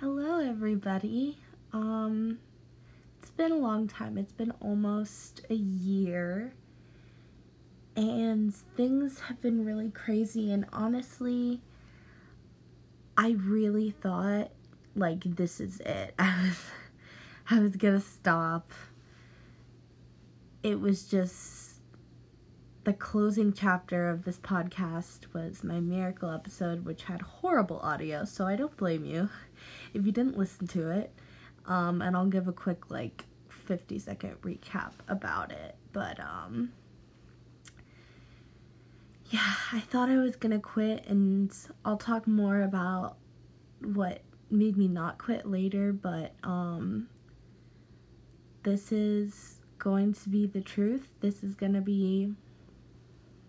Hello, everybody. Um, it's been a long time. It's been almost a year, and things have been really crazy. And honestly, I really thought like this is it. I was, I was gonna stop. It was just the closing chapter of this podcast was my miracle episode, which had horrible audio, so I don't blame you if you didn't listen to it. Um, and I'll give a quick, like, 50 second recap about it. But, um, yeah, I thought I was gonna quit, and I'll talk more about what made me not quit later, but, um, this is going to be the truth. This is gonna be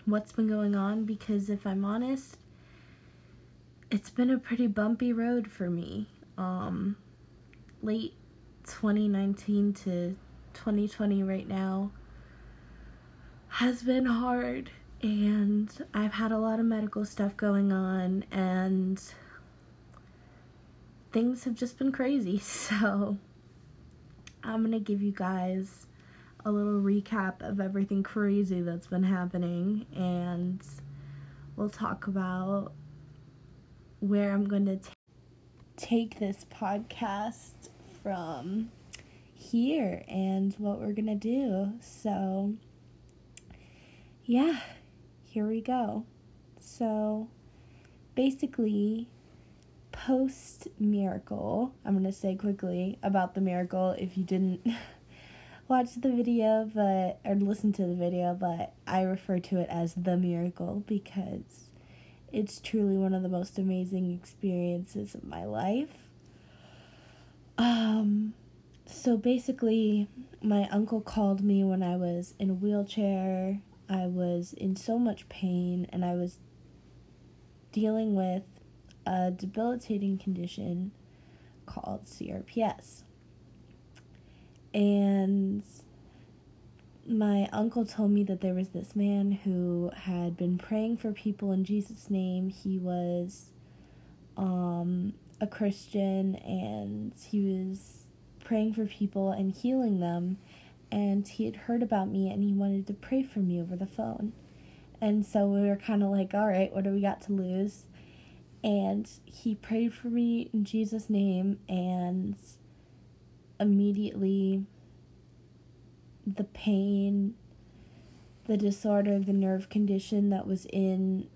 what's been going on because if I'm honest, it's been a pretty bumpy road for me. Um, late 2019 to 2020 right now has been hard and I've had a lot of medical stuff going on and things have just been crazy. So I'm going to give you guys a little recap of everything crazy that's been happening, and we'll talk about where I'm going to take this podcast from here and what we're going to do. So, yeah, here we go. So, basically, post miracle, I'm going to say quickly about the miracle if you didn't watch the video, but or listen to the video, but I refer to it as the miracle because it's truly one of the most amazing experiences of my life. Um so basically my uncle called me when I was in a wheelchair. I was in so much pain and I was dealing with a debilitating condition called CRPS and my uncle told me that there was this man who had been praying for people in Jesus' name. He was um, a Christian and he was praying for people and healing them. And he had heard about me and he wanted to pray for me over the phone. And so we were kind of like, all right, what do we got to lose? And he prayed for me in Jesus' name and immediately the pain, the disorder, the nerve condition that was in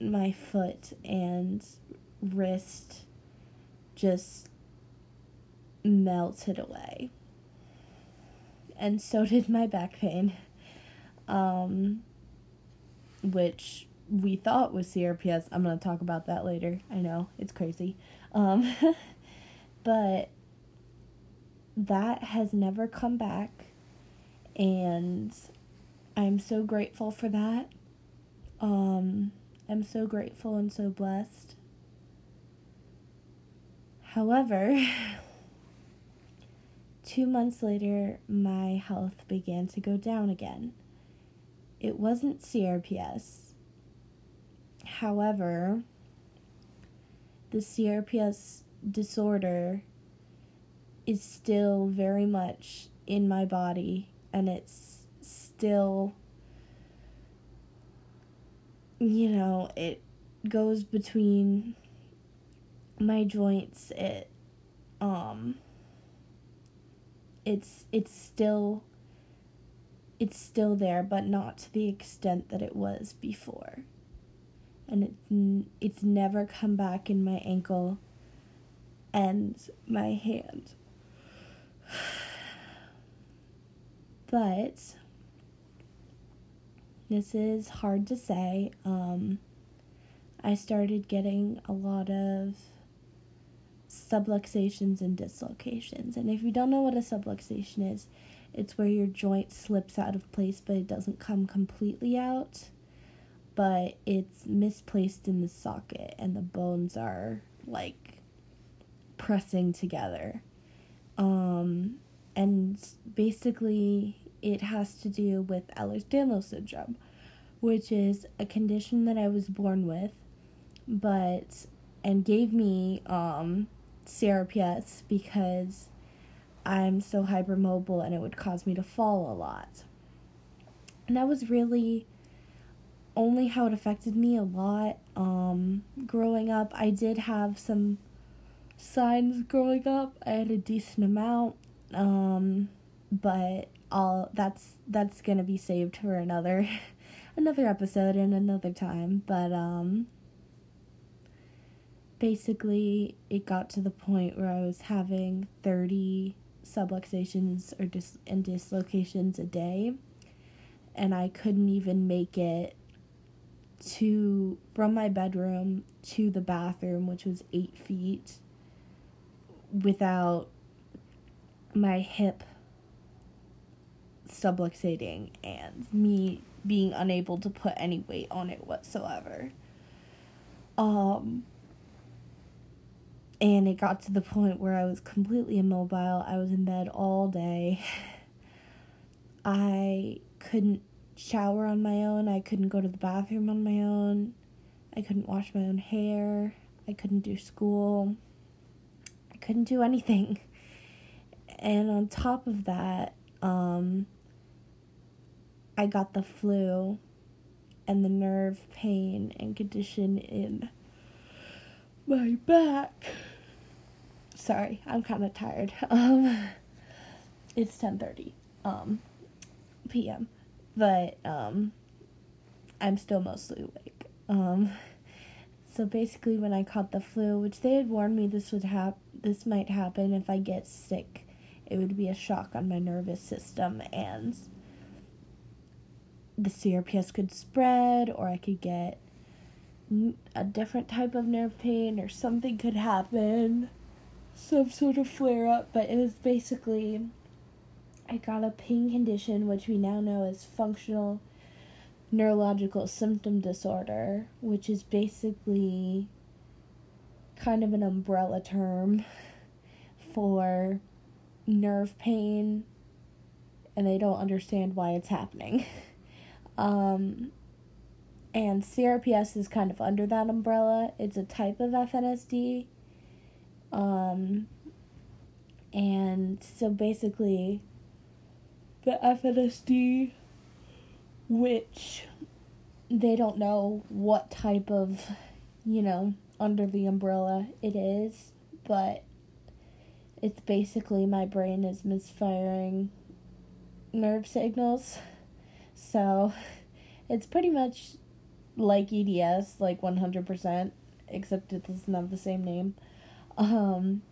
my foot and wrist just melted away. And so did my back pain, um, which we thought was CRPS. I'm going to talk about that later. I know, it's crazy. Um, but that has never come back. And I'm so grateful for that. Um, I'm so grateful and so blessed. However, two months later, my health began to go down again. It wasn't CRPS. However, the CRPS disorder is still very much in my body and it's still you know it goes between my joints it um it's it's still it's still there but not to the extent that it was before. And it's it's never come back in my ankle and my hand but this is hard to say. Um, I started getting a lot of subluxations and dislocations. And if you don't know what a subluxation is, it's where your joint slips out of place but it doesn't come completely out, but it's misplaced in the socket and the bones are like pressing together. Um, and basically it has to do with Ehlers-Danlos syndrome, which is a condition that I was born with, but and gave me um, CRPS because I'm so hypermobile and it would cause me to fall a lot. And that was really only how it affected me a lot. Um, growing up, I did have some signs growing up. I had a decent amount. Um, but all that's that's gonna be saved for another another episode and another time. But um basically it got to the point where I was having 30 subluxations or dis- and dislocations a day and I couldn't even make it to from my bedroom to the bathroom which was 8 feet without my hip subluxating and me being unable to put any weight on it whatsoever. Um, and it got to the point where I was completely immobile. I was in bed all day. I couldn't shower on my own. I couldn't go to the bathroom on my own. I couldn't wash my own hair. I couldn't do school. I couldn't do anything. And on top of that, um, I got the flu and the nerve pain and condition in my back. Sorry, I'm kind of tired. Um, it's 10:30 um p.m. But um I'm still mostly awake. Um so basically when I caught the flu, which they had warned me this would hap- this might happen if I get sick, it would be a shock on my nervous system and the CRPS could spread, or I could get a different type of nerve pain, or something could happen, some sort of flare up. But it was basically, I got a pain condition, which we now know as functional neurological symptom disorder, which is basically kind of an umbrella term for nerve pain, and they don't understand why it's happening. Um, and CRPS is kind of under that umbrella. It's a type of FNSD. Um, and so basically, the FNSD, which they don't know what type of, you know, under the umbrella it is, but it's basically my brain is misfiring nerve signals. So it's pretty much like EDS, like 100%, except it doesn't have the same name. Um,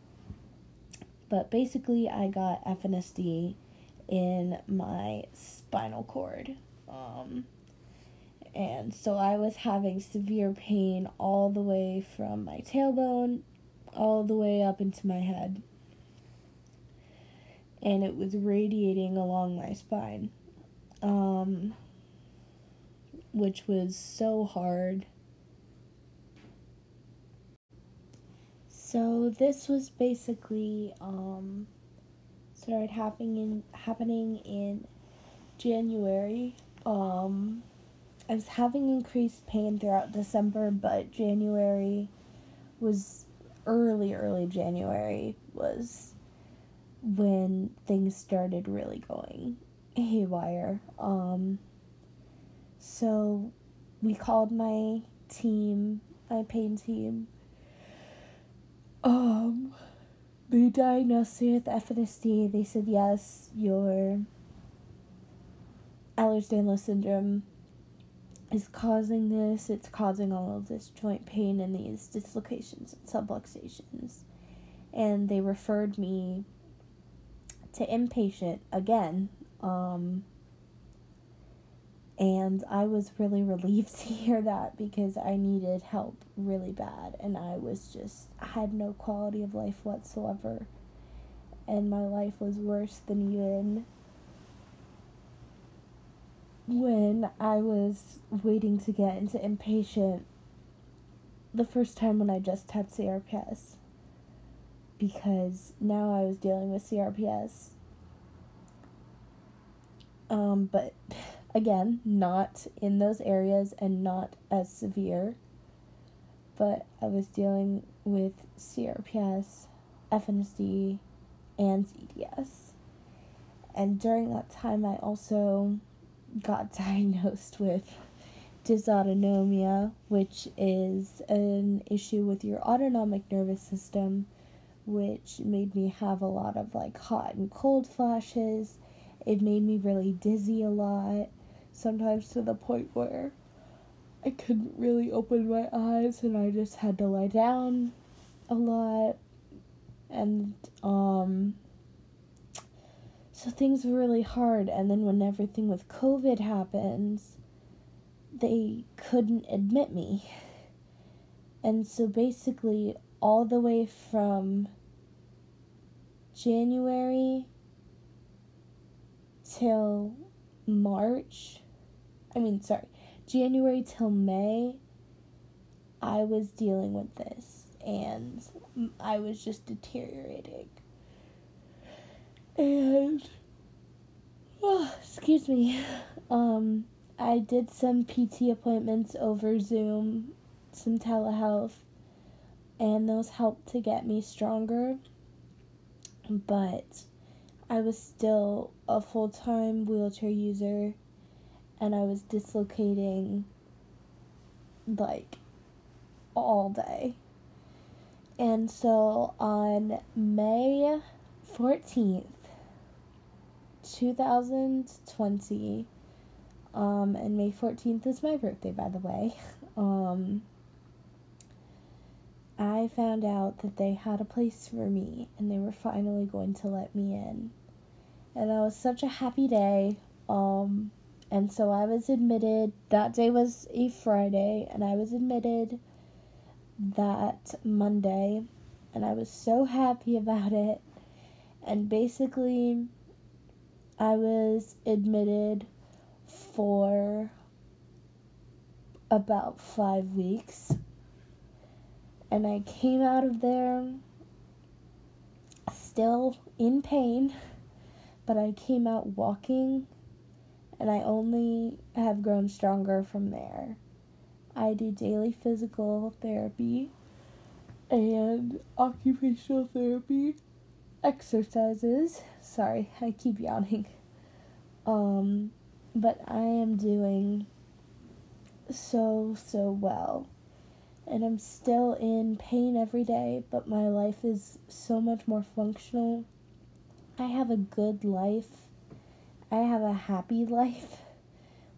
but basically, I got FNSD in my spinal cord. Um, and so I was having severe pain all the way from my tailbone all the way up into my head. And it was radiating along my spine um, which was so hard. So this was basically um, started happening in happening in January. Um, I was having increased pain throughout December, but January was early, early January was when things started really going haywire. Um, so we called my team, my pain team. Um, they diagnosed me with FNSD. They said, yes, your Ehlers-Danlos syndrome is causing this. It's causing all of this joint pain and these dislocations and subluxations. And they referred me to inpatient again um, and I was really relieved to hear that because I needed help really bad and I was just I had no quality of life whatsoever. And my life was worse than even when I was waiting to get into inpatient the first time when I just had CRPS. Because now I was dealing with CRPS um, but again, not in those areas and not as severe. But I was dealing with CRPS FNSD, and EDS. And during that time, I also got diagnosed with dysautonomia, which is an issue with your autonomic nervous system, which made me have a lot of like hot and cold flashes. It made me really dizzy a lot, sometimes to the point where I couldn't really open my eyes and I just had to lie down a lot. And, um, so things were really hard. And then when everything with COVID happens, they couldn't admit me. And so basically, all the way from January till March, I mean, sorry, January till May, I was dealing with this and I was just deteriorating. And, oh, excuse me, um, I did some PT appointments over Zoom, some telehealth, and those helped to get me stronger. But I was still a full time wheelchair user and I was dislocating like all day. And so on May 14th, 2020, um, and May 14th is my birthday, by the way, um, I found out that they had a place for me and they were finally going to let me in. And that was such a happy day. Um, and so I was admitted, that day was a Friday, and I was admitted that Monday, and I was so happy about it. And basically, I was admitted for about five weeks. And I came out of there still in pain, but I came out walking and I only have grown stronger from there. I do daily physical therapy and occupational therapy exercises. Sorry, I keep yawning. Um, but I am doing so, so well. And I'm still in pain every day, but my life is so much more functional. I have a good life I have a happy life,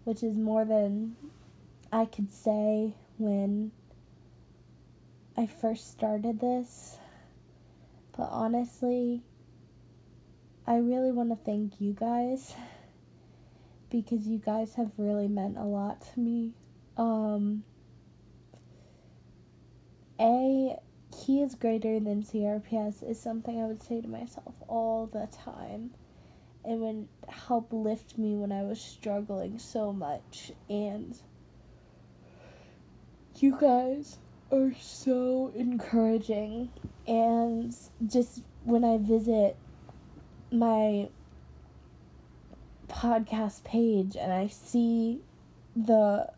which is more than I could say when I first started this. But honestly, I really want to thank you guys because you guys have really meant a lot to me. Um, a he is greater than CRPS is something I would say to myself all the time it would help lift me when I was struggling so much. And you guys are so encouraging. And just when I visit my podcast page and I see the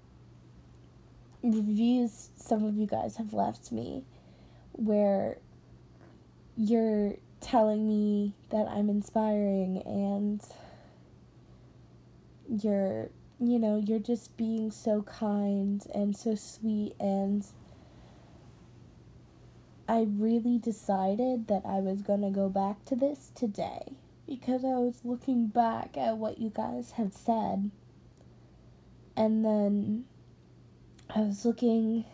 reviews some of you guys have left me where you're telling me that I'm inspiring and you're you know you're just being so kind and so sweet and I really decided that I was going to go back to this today because I was looking back at what you guys have said. And then I was looking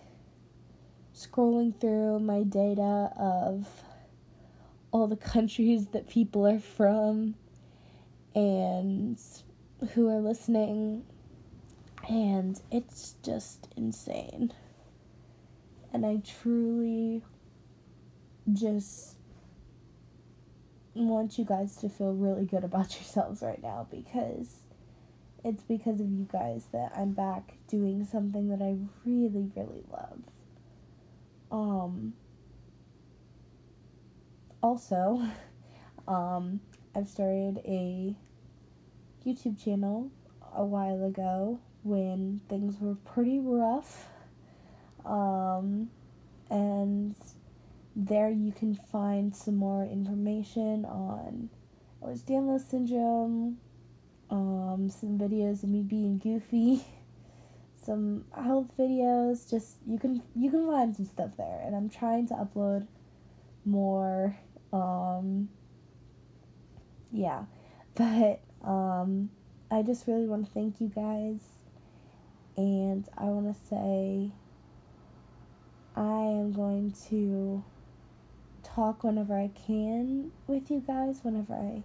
scrolling through my data of all the countries that people are from and who are listening and it's just insane. And i truly just want you guys to feel really good about yourselves right now because it's because of you guys that I'm back doing something that I really really love. Um also, um, I've started a YouTube channel a while ago when things were pretty rough. Um, and there you can find some more information on Ehlers-Danlos syndrome, um, some videos of me being goofy, some health videos. Just you can you can find some stuff there, and I'm trying to upload more. Um, yeah, but um, I just really want to thank you guys, and I want to say I am going to talk whenever I can with you guys, whenever I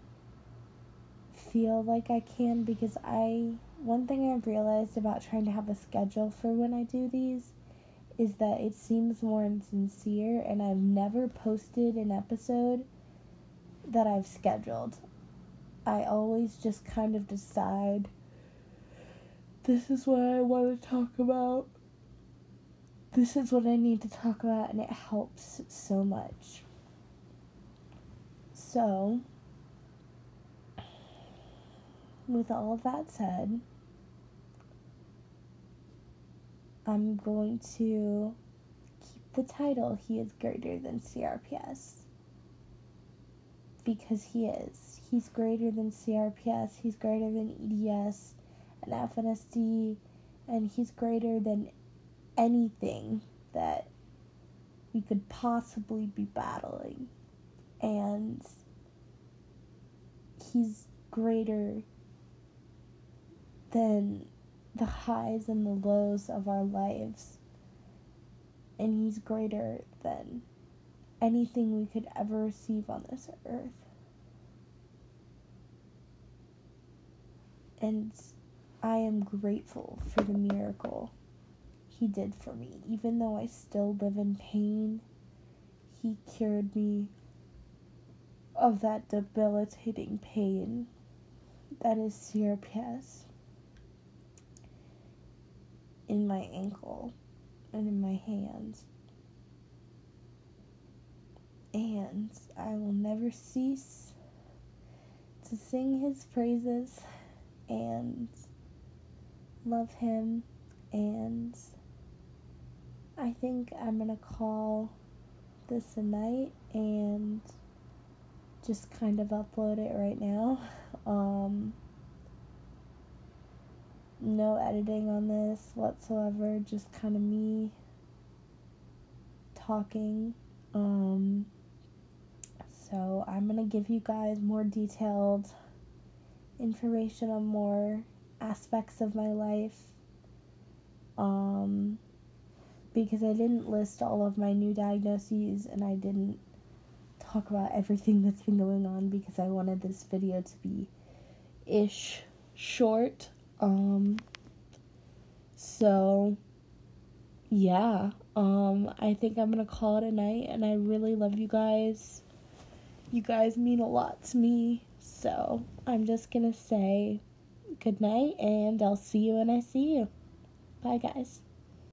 feel like I can, because I, one thing I've realized about trying to have a schedule for when I do these is that it seems more insincere, and I've never posted an episode that I've scheduled. I always just kind of decide this is what I want to talk about. This is what I need to talk about, and it helps so much. So, with all of that said, I'm going to keep the title He is Greater Than CRPS. Because he is. He's greater than CRPS, he's greater than EDS and FNSD, and he's greater than anything that we could possibly be battling and he's greater than the highs and the lows of our lives. And he's greater than anything we could ever receive on this earth. And I am grateful for the miracle he did for me. Even though I still live in pain, he cured me of that debilitating pain that is CRPS in my ankle and in my hands. And I will never cease to sing his praises and love him. And I think I'm going to call this a night and just kind of upload it right now. Um, no editing on this whatsoever, just kind of me talking. Um, so I'm gonna give you guys more detailed information on more aspects of my life. Um, because I didn't list all of my new diagnoses and I didn't talk about everything that's been going on because I wanted this video to be ish short. Um so yeah, um I think I'm to call it a night and I really love you guys. You guys mean a lot to me. So, I'm just to say good night and I'll see you when I see you. Bye guys.